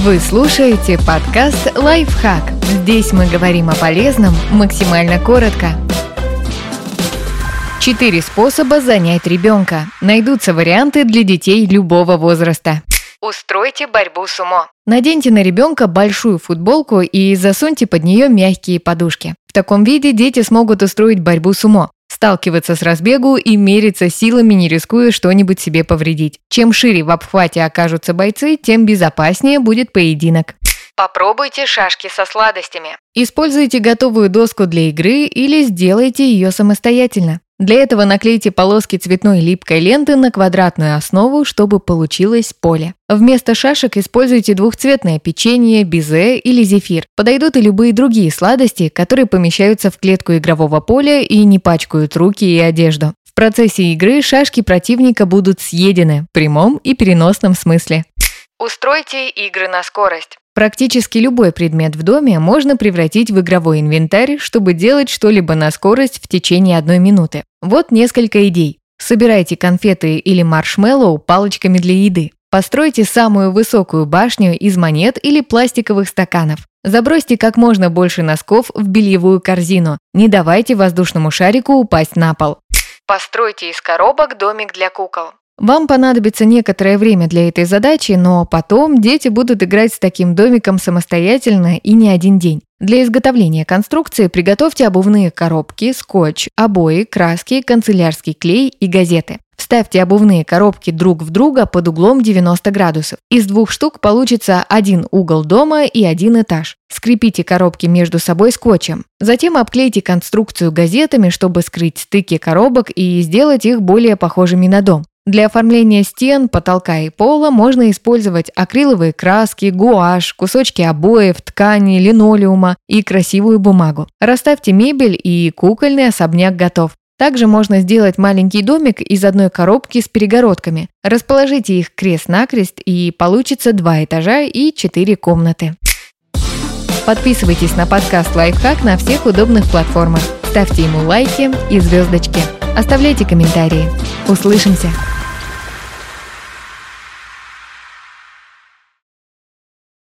Вы слушаете подкаст «Лайфхак». Здесь мы говорим о полезном максимально коротко. Четыре способа занять ребенка. Найдутся варианты для детей любого возраста. Устройте борьбу с умо. Наденьте на ребенка большую футболку и засуньте под нее мягкие подушки. В таком виде дети смогут устроить борьбу с умо сталкиваться с разбегу и мериться силами, не рискуя что-нибудь себе повредить. Чем шире в обхвате окажутся бойцы, тем безопаснее будет поединок. Попробуйте шашки со сладостями. Используйте готовую доску для игры или сделайте ее самостоятельно. Для этого наклейте полоски цветной липкой ленты на квадратную основу, чтобы получилось поле. Вместо шашек используйте двухцветное печенье, бизе или зефир. Подойдут и любые другие сладости, которые помещаются в клетку игрового поля и не пачкают руки и одежду. В процессе игры шашки противника будут съедены в прямом и переносном смысле. Устройте игры на скорость. Практически любой предмет в доме можно превратить в игровой инвентарь, чтобы делать что-либо на скорость в течение одной минуты. Вот несколько идей. Собирайте конфеты или маршмеллоу палочками для еды. Постройте самую высокую башню из монет или пластиковых стаканов. Забросьте как можно больше носков в бельевую корзину. Не давайте воздушному шарику упасть на пол. Постройте из коробок домик для кукол. Вам понадобится некоторое время для этой задачи, но потом дети будут играть с таким домиком самостоятельно и не один день. Для изготовления конструкции приготовьте обувные коробки, скотч, обои, краски, канцелярский клей и газеты. Вставьте обувные коробки друг в друга под углом 90 градусов. Из двух штук получится один угол дома и один этаж. Скрепите коробки между собой скотчем. Затем обклейте конструкцию газетами, чтобы скрыть стыки коробок и сделать их более похожими на дом. Для оформления стен, потолка и пола можно использовать акриловые краски, гуашь, кусочки обоев, ткани, линолеума и красивую бумагу. Расставьте мебель и кукольный особняк готов. Также можно сделать маленький домик из одной коробки с перегородками. Расположите их крест-накрест и получится два этажа и четыре комнаты. Подписывайтесь на подкаст «Лайфхак» на всех удобных платформах. Ставьте ему лайки и звездочки. Оставляйте комментарии. Услышимся!